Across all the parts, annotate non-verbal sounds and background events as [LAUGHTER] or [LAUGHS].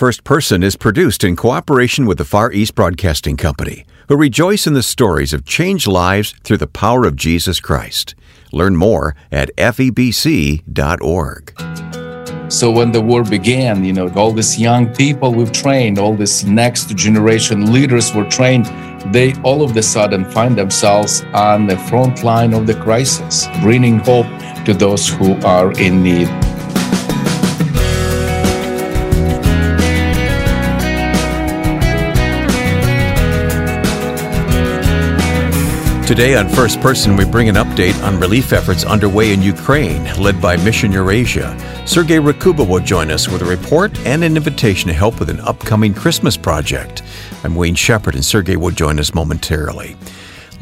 First Person is produced in cooperation with the Far East Broadcasting Company, who rejoice in the stories of changed lives through the power of Jesus Christ. Learn more at febc.org. So when the war began, you know, all these young people we've trained, all these next generation leaders were trained, they all of a sudden find themselves on the front line of the crisis, bringing hope to those who are in need. Today on First Person, we bring an update on relief efforts underway in Ukraine, led by Mission Eurasia. Sergey Rakhuba will join us with a report and an invitation to help with an upcoming Christmas project. I'm Wayne Shepherd, and Sergey will join us momentarily.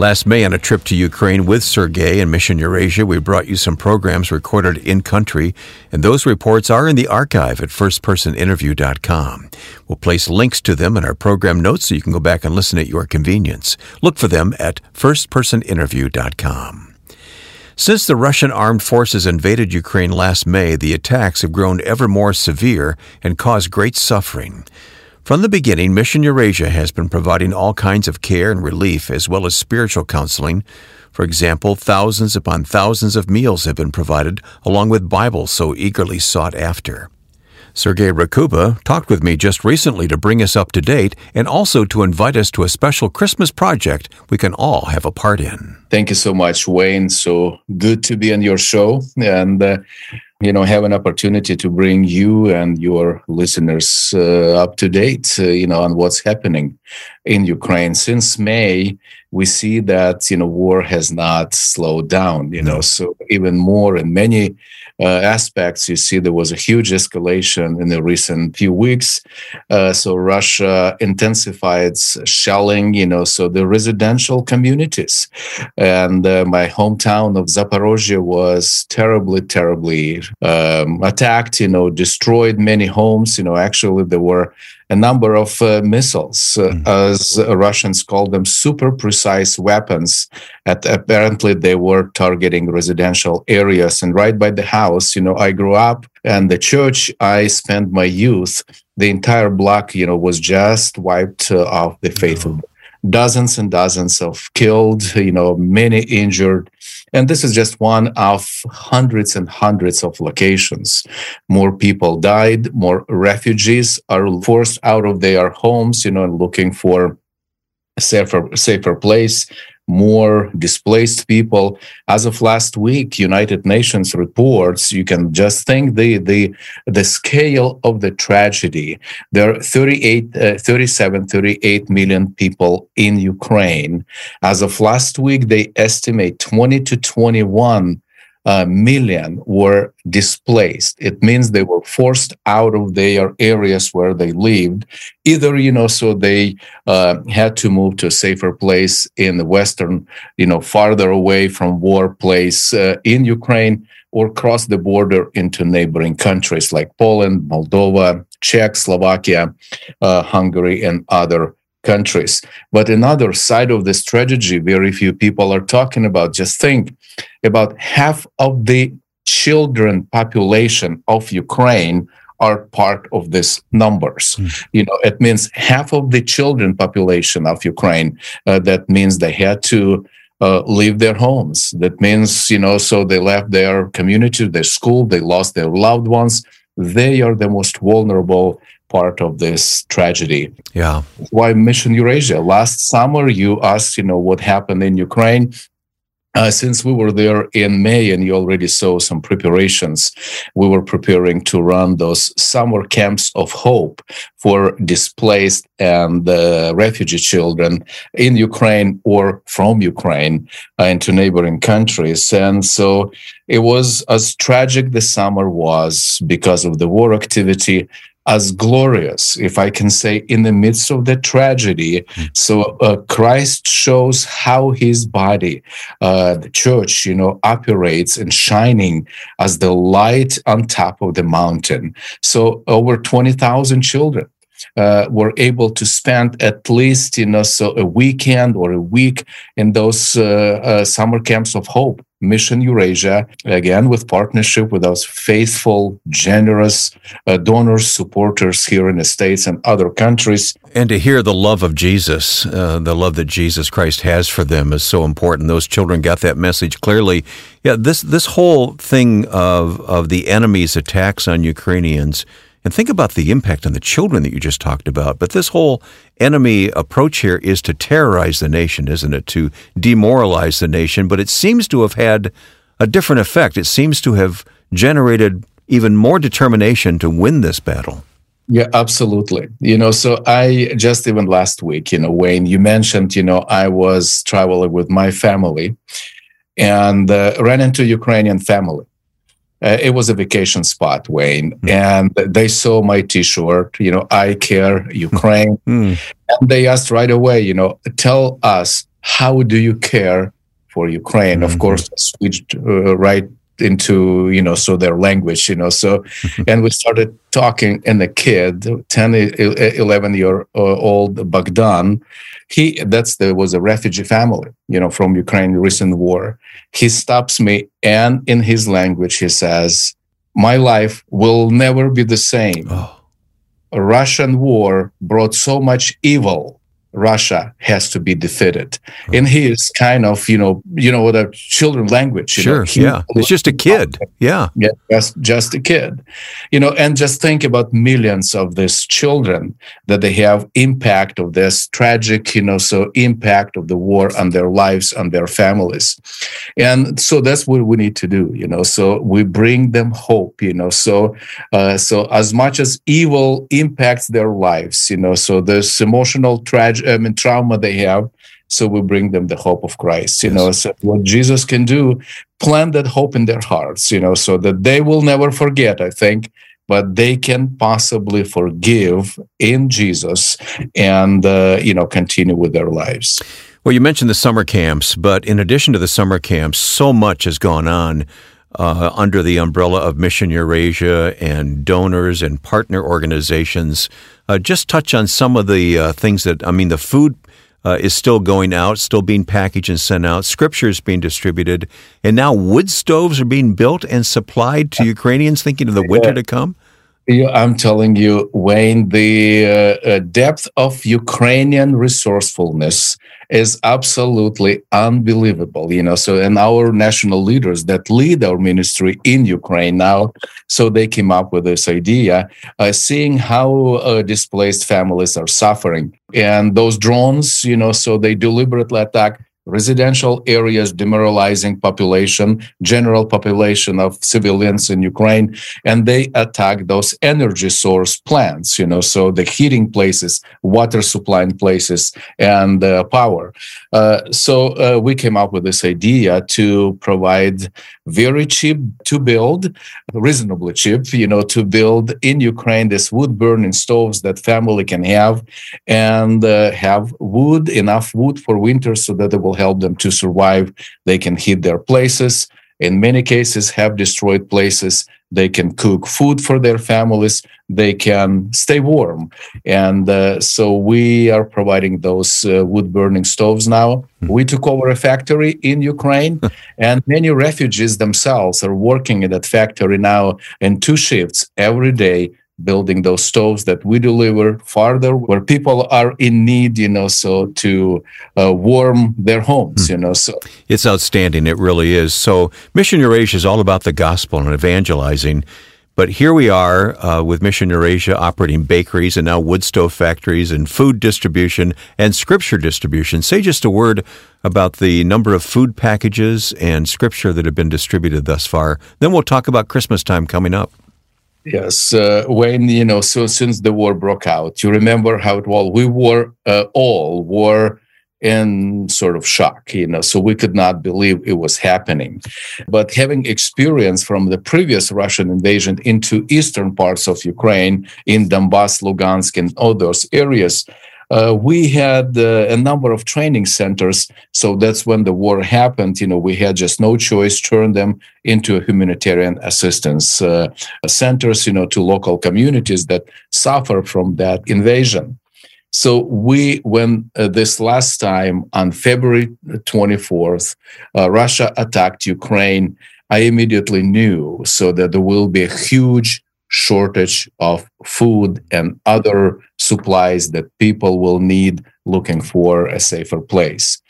Last May, on a trip to Ukraine with Sergey and Mission Eurasia, we brought you some programs recorded in country, and those reports are in the archive at firstpersoninterview.com. We'll place links to them in our program notes so you can go back and listen at your convenience. Look for them at firstpersoninterview.com. Since the Russian armed forces invaded Ukraine last May, the attacks have grown ever more severe and caused great suffering. From the beginning, Mission Eurasia has been providing all kinds of care and relief as well as spiritual counseling. For example, thousands upon thousands of meals have been provided, along with Bibles so eagerly sought after. Sergey Rakhuba talked with me just recently to bring us up to date and also to invite us to a special Christmas project we can all have a part in. Thank you so much, Wayne. So good to be on your show. And uh, you know have an opportunity to bring you and your listeners uh, up to date uh, you know on what's happening in ukraine. Since may we see that you know war has not slowed down you know so even more in many uh, aspects, you see there was a huge escalation in the recent few weeks. Uh, so Russia intensified shelling, you know, so the residential communities. And uh, my hometown of Zaporozhye was terribly, terribly um, attacked, you know, destroyed many homes. You know, actually, there were a number of uh, missiles, uh, mm. as Russians call them, super precise weapons. At, apparently, they were targeting residential areas. And right by the house, you know, I grew up, and the church I spent my youth, the entire block, you know, was just wiped uh, off the face of dozens and dozens of killed, you know, many injured. And this is just one of hundreds and hundreds of locations. More people died, more refugees are forced out of their homes, you know, looking for a safer, safer place more displaced people. As of last week, United Nations reports, you can just think the the the scale of the tragedy. There are 38, uh, 37, 38 million people in Ukraine. As of last week, they estimate 20 to 21 uh, million were displaced. It means they were forced out of their areas where they lived. Either, you know, so they uh, had to move to a safer place in the Western, you know, farther away from war place uh, in Ukraine or cross the border into neighboring countries like Poland, Moldova, Czech, Slovakia, uh, Hungary, and other countries. But another side of the strategy, very few people are talking about. Just think about half of the children population of Ukraine are part of these numbers. Mm. You know, it means half of the children population of Ukraine. Uh, that means they had to uh, leave their homes. That means, you know, so they left their community, their school, they lost their loved ones. They are the most vulnerable part of this tragedy. Yeah. Why Mission Eurasia? Last summer, you asked, you know, what happened in Ukraine. Uh, since we were there in May and you already saw some preparations, we were preparing to run those summer camps of hope for displaced and uh, refugee children in Ukraine or from Ukraine uh, into neighboring countries. And so it was as tragic the summer was because of the war activity as glorious, if I can say, in the midst of the tragedy. Mm. So uh, Christ shows how his body, uh, the church, you know, operates and shining as the light on top of the mountain. So over 20,000 children uh, were able to spend at least you know so a weekend or a week in those uh, uh, summer camps of hope Mission Eurasia, again, with partnership with those faithful, generous uh, donors, supporters here in the States and other countries. And to hear the love of Jesus, uh, the love that Jesus Christ has for them is so important. Those children got that message clearly. Yeah, this, this whole thing of, of the enemy's attacks on Ukrainians and think about the impact on the children that you just talked about. But this whole enemy approach here is to terrorize the nation, isn't it? To demoralize the nation. But it seems to have had a different effect. It seems to have generated even more determination to win this battle. Yeah, absolutely. You know, so I just even last week, you know, Wayne, you mentioned, you know, I was traveling with my family and uh, ran into Ukrainian family uh, it was a vacation spot, Wayne, mm. and they saw my T-shirt. You know, I care Ukraine, mm. and they asked right away. You know, tell us how do you care for Ukraine? Mm-hmm. Of course, I switched uh, right into you know so their language you know so [LAUGHS] and we started talking and the kid 10 11 year uh, old bogdan he that's there was a refugee family you know from ukraine recent war he stops me and in his language he says my life will never be the same oh. a russian war brought so much evil Russia has to be defeated. and he is kind of, you know, you know, with a children language. sure, know, yeah. It's just a kid. Yeah. Yeah, just, just a kid. You know, and just think about millions of these children that they have impact of this tragic, you know, so impact of the war on their lives and their families. And so that's what we need to do, you know. So we bring them hope, you know. So uh, so as much as evil impacts their lives, you know, so this emotional tragedy I mean, trauma they have. So we bring them the hope of Christ, you yes. know, so what Jesus can do, plant that hope in their hearts, you know, so that they will never forget, I think, but they can possibly forgive in Jesus and, uh, you know, continue with their lives. Well, you mentioned the summer camps, but in addition to the summer camps, so much has gone on uh, under the umbrella of Mission Eurasia and donors and partner organizations. Uh, just touch on some of the uh, things that, I mean, the food uh, is still going out, still being packaged and sent out, scripture is being distributed, and now wood stoves are being built and supplied to Ukrainians thinking of the winter to come. I'm telling you, Wayne, the uh, uh, depth of Ukrainian resourcefulness is absolutely unbelievable. You know, so and our national leaders that lead our ministry in Ukraine now, so they came up with this idea, uh, seeing how uh, displaced families are suffering, and those drones, you know, so they deliberately attack residential areas demoralizing population general population of civilians in ukraine and they attack those energy source plants you know so the heating places water supplying places and uh, power. Uh, so uh, we came up with this idea to provide very cheap to build reasonably cheap you know to build in ukraine this wood burning stoves that family can have and uh, have wood enough wood for winter so that they will help them to survive. They can heat their places. In many cases, have destroyed places. They can cook food for their families. They can stay warm. And uh, so we are providing those uh, wood burning stoves now. Mm-hmm. We took over a factory in Ukraine, [LAUGHS] and many refugees themselves are working in that factory now in two shifts every day building those stoves that we deliver farther where people are in need you know so to uh, warm their homes mm. you know so it's outstanding it really is so mission eurasia is all about the gospel and evangelizing but here we are uh, with Mission Eurasia operating bakeries and now wood stove factories and food distribution and scripture distribution. Say just a word about the number of food packages and scripture that have been distributed thus far. Then we'll talk about Christmas time coming up. Yes, uh, when you know, so since the war broke out, you remember how it was. We were uh, all were in sort of shock, you know, so we could not believe it was happening. But having experience from the previous Russian invasion into eastern parts of Ukraine, in Donbass, Lugansk, and all those areas, uh, we had uh, a number of training centers. So that's when the war happened. You know, we had just no choice, turn them into humanitarian assistance uh, centers, you know, to local communities that suffer from that invasion. So we, when uh, this last time on February 24th, uh, Russia attacked Ukraine, I immediately knew so that there will be a huge shortage of food and other supplies that people will need looking for a safer place.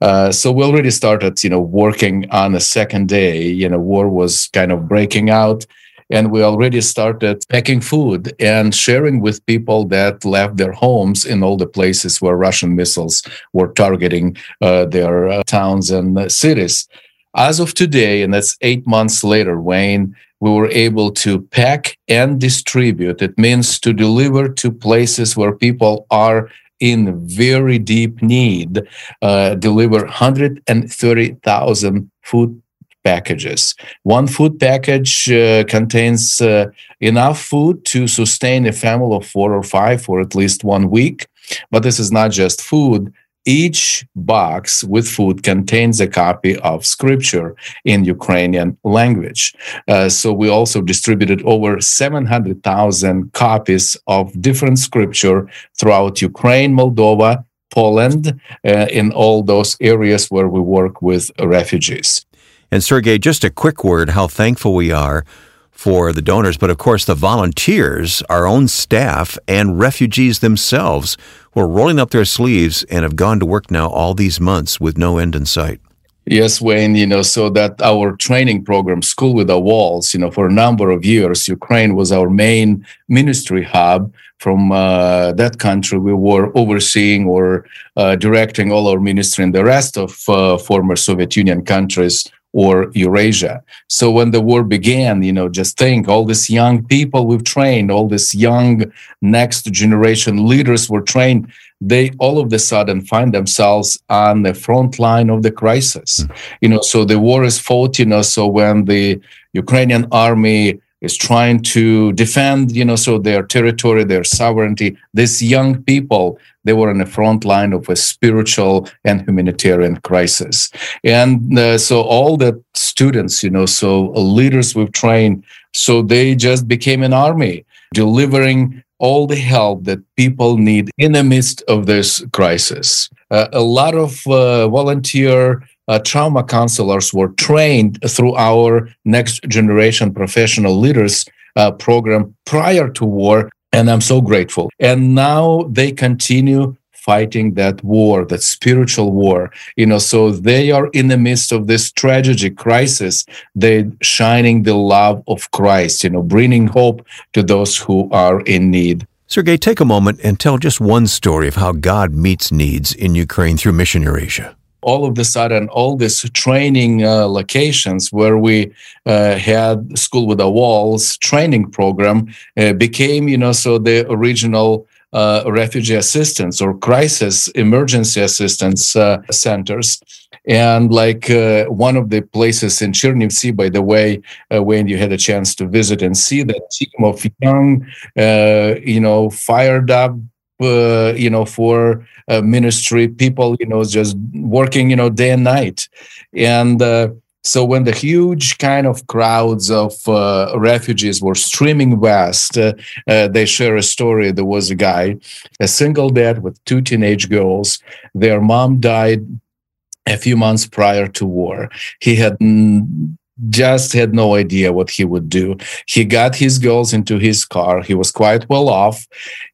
Uh, so we already started, you know, working on a second day. You know, war was kind of breaking out, and we already started packing food and sharing with people that left their homes in all the places where Russian missiles were targeting uh, their uh, towns and cities. As of today, and that's eight months later, Wayne, we were able to pack and distribute. It means to deliver to places where people are in very deep need, uh, deliver 130,000 food packages. One food package uh, contains uh, enough food to sustain a family of four or five for at least one week. But this is not just food. Each box with food contains a copy of scripture in Ukrainian language. Uh, so we also distributed over 700,000 copies of different scripture throughout Ukraine, Moldova, Poland, uh, in all those areas where we work with refugees. And Sergey, just a quick word how thankful we are for the donors, but of course the volunteers, our own staff, and refugees themselves who are rolling up their sleeves and have gone to work now all these months with no end in sight. Yes, Wayne, you know, so that our training program, School Without Walls, you know, for a number of years, Ukraine was our main ministry hub. From uh, that country, we were overseeing or uh, directing all our ministry in the rest of uh, former Soviet Union countries or Eurasia. So when the war began, you know, just think all these young people we've trained, all these young next generation leaders were trained, they all of a sudden find themselves on the front line of the crisis. Mm. You know, so the war is fought, you know, so when the Ukrainian army is trying to defend, you know, so their territory, their sovereignty. These young people, they were in the front line of a spiritual and humanitarian crisis. And uh, so all the students, you know, so leaders we've trained, so they just became an army delivering all the help that people need in the midst of this crisis. Uh, a lot of uh, volunteer uh, trauma counselors were trained through our next generation professional leaders uh, program prior to war. And I'm so grateful. And now they continue fighting that war, that spiritual war. You know, so they are in the midst of this tragedy, crisis. They're shining the love of Christ, you know, bringing hope to those who are in need. Sergey, take a moment and tell just one story of how God meets needs in Ukraine through Mission Eurasia all of the sudden all these training uh, locations where we uh, had school without walls training program uh, became you know so the original uh, refugee assistance or crisis emergency assistance uh, centers. And like uh, one of the places in Chernivtsi, by the way, when you had a chance to visit and see that team of young, you know, fired up uh, you know, for uh, ministry, people, you know, just working, you know, day and night. And uh, so when the huge kind of crowds of uh, refugees were streaming west, uh, uh, they share a story. There was a guy, a single dad with two teenage girls. Their mom died a few months prior to war. He had just had no idea what he would do. He got his girls into his car. He was quite well off.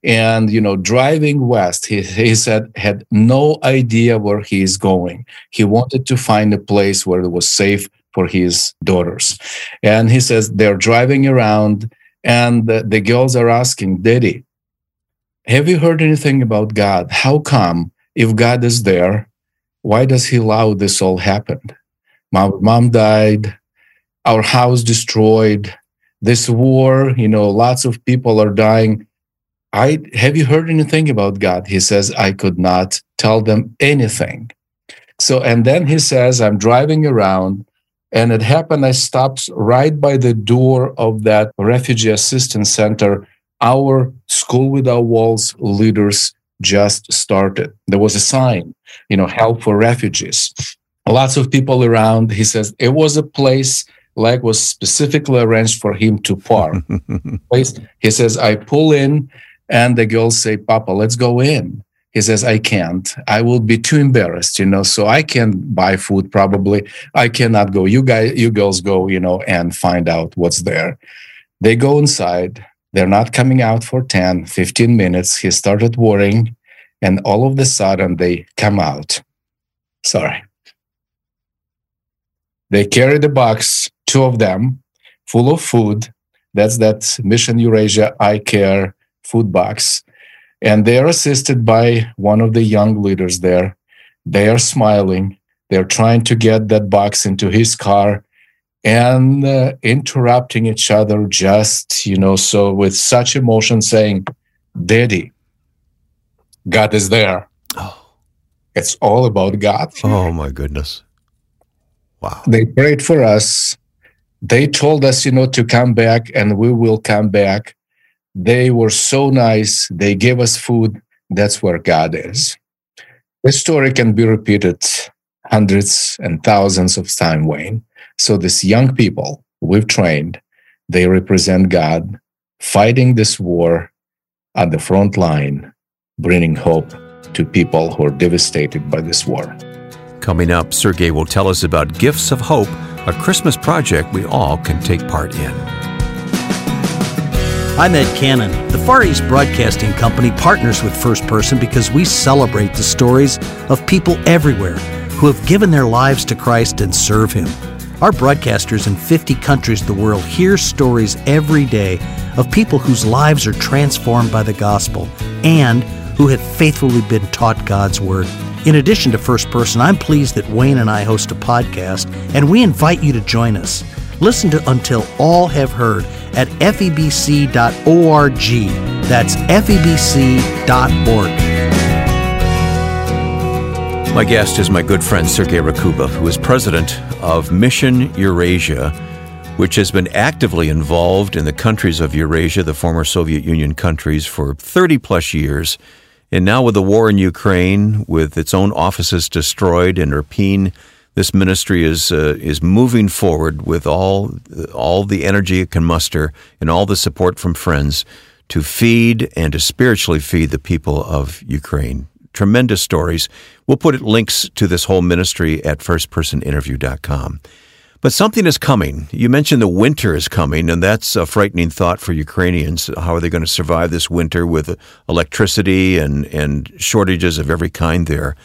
And, you know, driving west, he, he said, had no idea where he is going. He wanted to find a place where it was safe for his daughters. And he says, they're driving around and the, the girls are asking, Daddy, have you heard anything about God? How come, if God is there, why does he allow this all happen? My mom died our house destroyed this war you know lots of people are dying. I have you heard anything about god? He says i could not tell them anything. So and then he says i'm driving around and it happened i stopped right by the door of that refugee assistance center. Our school without walls leaders just started. There was a sign you know help for refugees. Lots of people around. He says it was a place leg was specifically arranged for him to park. [LAUGHS] he says, I pull in And the girls say, Papa, let's go in. He says, I can't. I will be too embarrassed, you know, so I can buy food probably. I cannot go. You guys, you girls go, you know, and find out what's there. They go inside. They're not coming out for 10, 15 minutes. He started worrying. And all of a sudden they come out. Sorry. They carry the box, two of them, full of food. That's that Mission Eurasia I Care food box and they are assisted by one of the young leaders there. They are smiling. They're trying to get that box into his car and uh, interrupting each other, just, you know, so with such emotion saying, Daddy, God is there. Oh. It's all about God. Oh, my goodness. Wow. They prayed for us. They told us, you know, to come back and we will come back. They were so nice. They gave us food. That's where God is. This story can be repeated hundreds and thousands of times, Wayne. So these young people we've trained, they represent God fighting this war at the front line, bringing hope to people who are devastated by this war. Coming up, Sergey will tell us about Gifts of Hope, a Christmas project we all can take part in. I'm Ed Cannon. The Far East Broadcasting Company partners with First Person because we celebrate the stories of people everywhere who have given their lives to Christ and serve Him. Our broadcasters in 50 countries the world hear stories every day of people whose lives are transformed by the gospel and who have faithfully been taught God's Word. In addition to First Person, I'm pleased that Wayne and I host a podcast, and we invite you to join us. Listen to Until All Have Heard at febc.org. That's febc.org. My guest is my good friend Sergey Rakhuba, who is president of Mission Eurasia, which has been actively involved in the countries of Eurasia, the former Soviet Union countries, for 30 plus years. And now, with the war in Ukraine, with its own offices destroyed in Irpin, this ministry is uh, is moving forward with all all the energy it can muster and all the support from friends to feed and to spiritually feed the people of Ukraine. Tremendous stories. We'll put links to this whole ministry at firstpersoninterview.com. But something is coming. You mentioned the winter is coming, and that's a frightening thought for Ukrainians. How are they going to survive this winter with electricity and, and shortages of every kind there?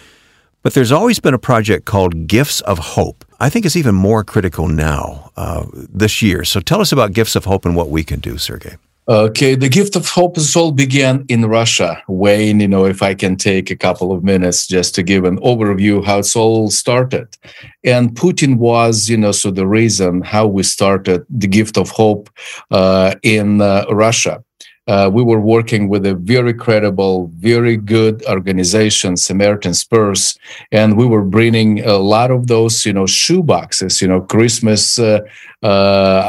But there's always been a project called Gifts of Hope. I think it's even more critical now uh, this year. So tell us about Gifts of Hope and what we can do, Sergey. Okay, the gift of hope is all began in Russia. Wayne, you know, if I can take a couple of minutes just to give an overview how it's all started. And Putin was, you know, so the reason how we started the gift of hope uh, in uh, Russia uh, we were working with a very credible, very good organization, Samaritan's Purse, and we were bringing a lot of those, you know, shoe boxes, you know, Christmas, uh, uh,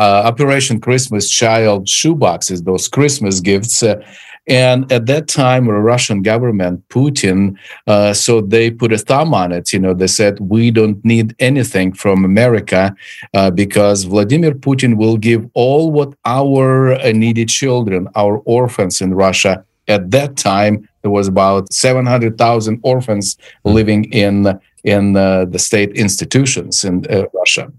uh Operation Christmas Child shoe boxes, those Christmas gifts uh, and at that time, the Russian government, Putin, uh, so they put a thumb on it. You know, they said, we don't need anything from America uh, because Vladimir Putin will give all what our uh, needy children, our orphans in Russia. At that time, there was about 700,000 orphans living in in uh, the state institutions in uh, Russia.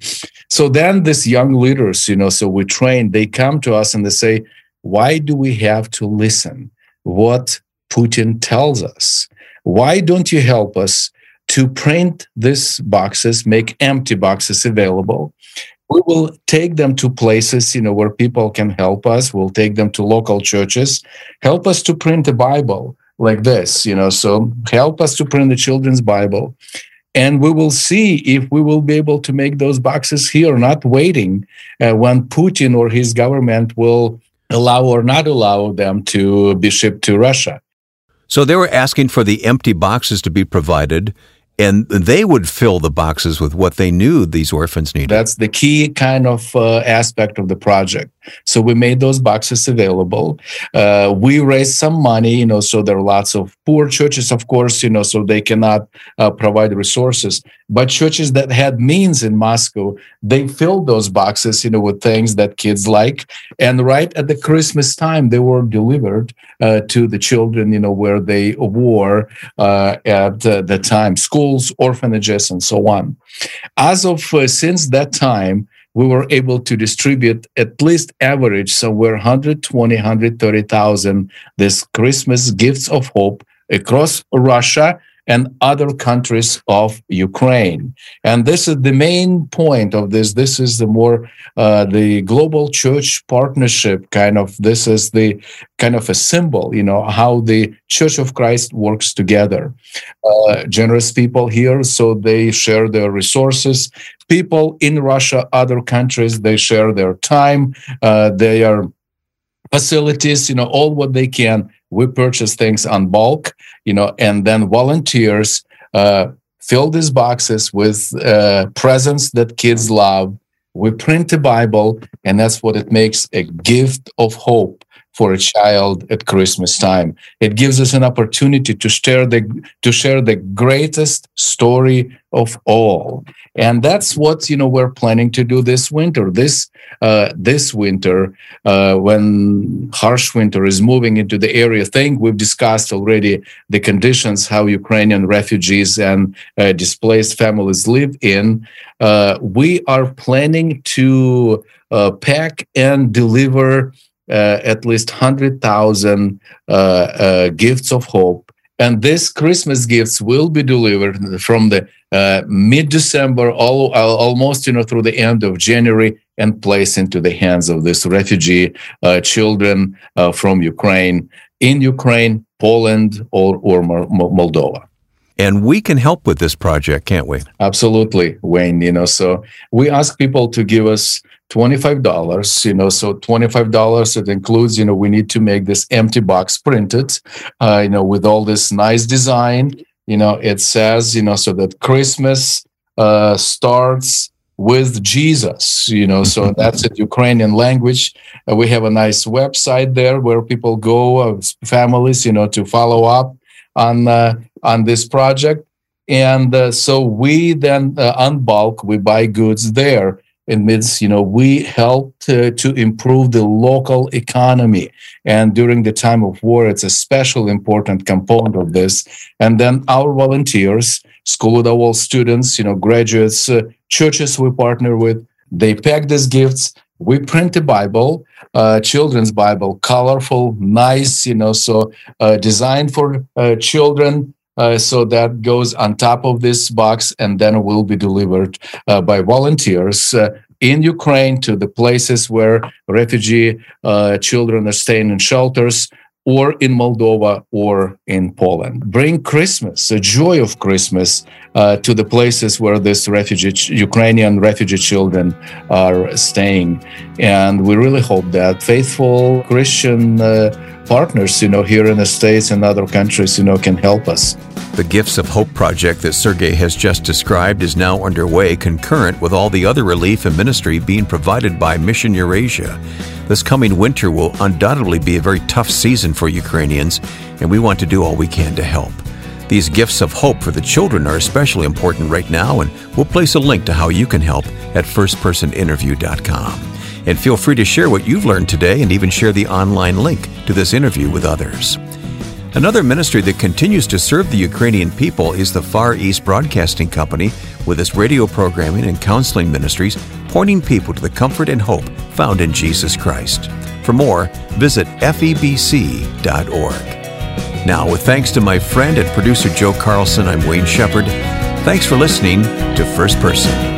So then these young leaders, you know, so we train, they come to us and they say, why do we have to listen what Putin tells us? Why don't you help us to print these boxes, make empty boxes available? We will take them to places, you know, where people can help us. We'll take them to local churches. Help us to print a Bible like this, you know. So help us to print the children's Bible and we will see if we will be able to make those boxes here not waiting uh, when putin or his government will allow or not allow them to be shipped to Russia. So they were asking for the empty boxes to be provided, and they would fill the boxes with what they knew these orphans needed. That's the key kind of uh, aspect of the project. So we made those boxes available. Uh, we raised some money, you know, so there are lots of poor churches, of course, you know, so they cannot uh, provide resources. But churches that had means in Moscow, they filled those boxes, you know, with things that kids like. And right at the Christmas time, they were delivered uh, to the children, you know, where they were uh, at the time, schools, orphanages, and so on. As of uh, since that time, we were able to distribute at least average somewhere 120 130,000 this Christmas gifts of hope across Russia and other countries of Ukraine. And this is the main point of this. This is the more uh, the global church partnership kind of. This is the kind of a symbol, you know, how the Church of Christ works together. Uh, generous people here, so they share their resources. People in Russia, other countries, they share their time. Uh, they are facilities, you know, all what they can we purchase things on bulk, you know, and then volunteers uh, fill these boxes with uh, presents that kids love. We print the Bible, and that's what it makes a gift of hope for a child at Christmas time. It gives us an opportunity to share the to share the greatest story of all, and that's what you know we're planning to do this winter. This uh, this winter, uh, when harsh winter is moving into the area, I think we've discussed already the conditions how Ukrainian refugees and uh, displaced families live in. Uh, we are planning to uh, pack and deliver at least 100,000 uh, uh, gifts of hope. And these Christmas gifts will be delivered from the mid-December, all, almost you know through the end of January, and placed into the hands of these refugee children from Ukraine in Ukraine, Poland, or or Moldova. And we can help with this project, can't we? Absolutely, Wayne. You know, so we ask people to give us $25 you know so $25 it includes you know we need to make this empty box printed uh, you know with all this nice design. You know it says you know so that christmas uh, starts with jesus you know so that's in ukrainian language. Uh, we have a nice website there where people go uh, families you know to follow up on uh, on this project. And uh, so we then uh, on bulk we buy goods there it means you know we help to, to, improve the local economy. And during the time of war it's a special important component of this. And then our volunteers school of the world students you know graduates uh, churches we partner with they pack these gifts. We print a bible uh, children's bible colorful nice you know so uh, designed for uh, children uh, so that goes on top of this box and then will be delivered uh, by volunteers uh, in Ukraine to the places where refugee uh, children are staying in shelters or in Moldova or in Poland. Bring Christmas, the joy of Christmas, uh, to the places where these refugee, Ukrainian refugee children are staying. And we really hope that faithful Christian uh, partners, you know, here in the States and other countries, you know, can help us. The Gifts of Hope project that Sergey has just described is now underway concurrent with all the other relief and ministry being provided by Mission Eurasia. This coming winter will undoubtedly be a very tough season for Ukrainians, and we want to do all we can to help. These gifts of hope for the children are especially important right now, and we'll place a link to how you can help at firstpersoninterview.com. And feel free to share what you've learned today and even share the online link to this interview with others. Another ministry that continues to serve the Ukrainian people is the Far East Broadcasting Company with its radio programming and counseling ministries pointing people to the comfort and hope found in Jesus Christ. For more, visit febc.org. Now, with thanks to my friend and producer Joe Carlson, I'm Wayne Shepherd. Thanks for listening to First Person.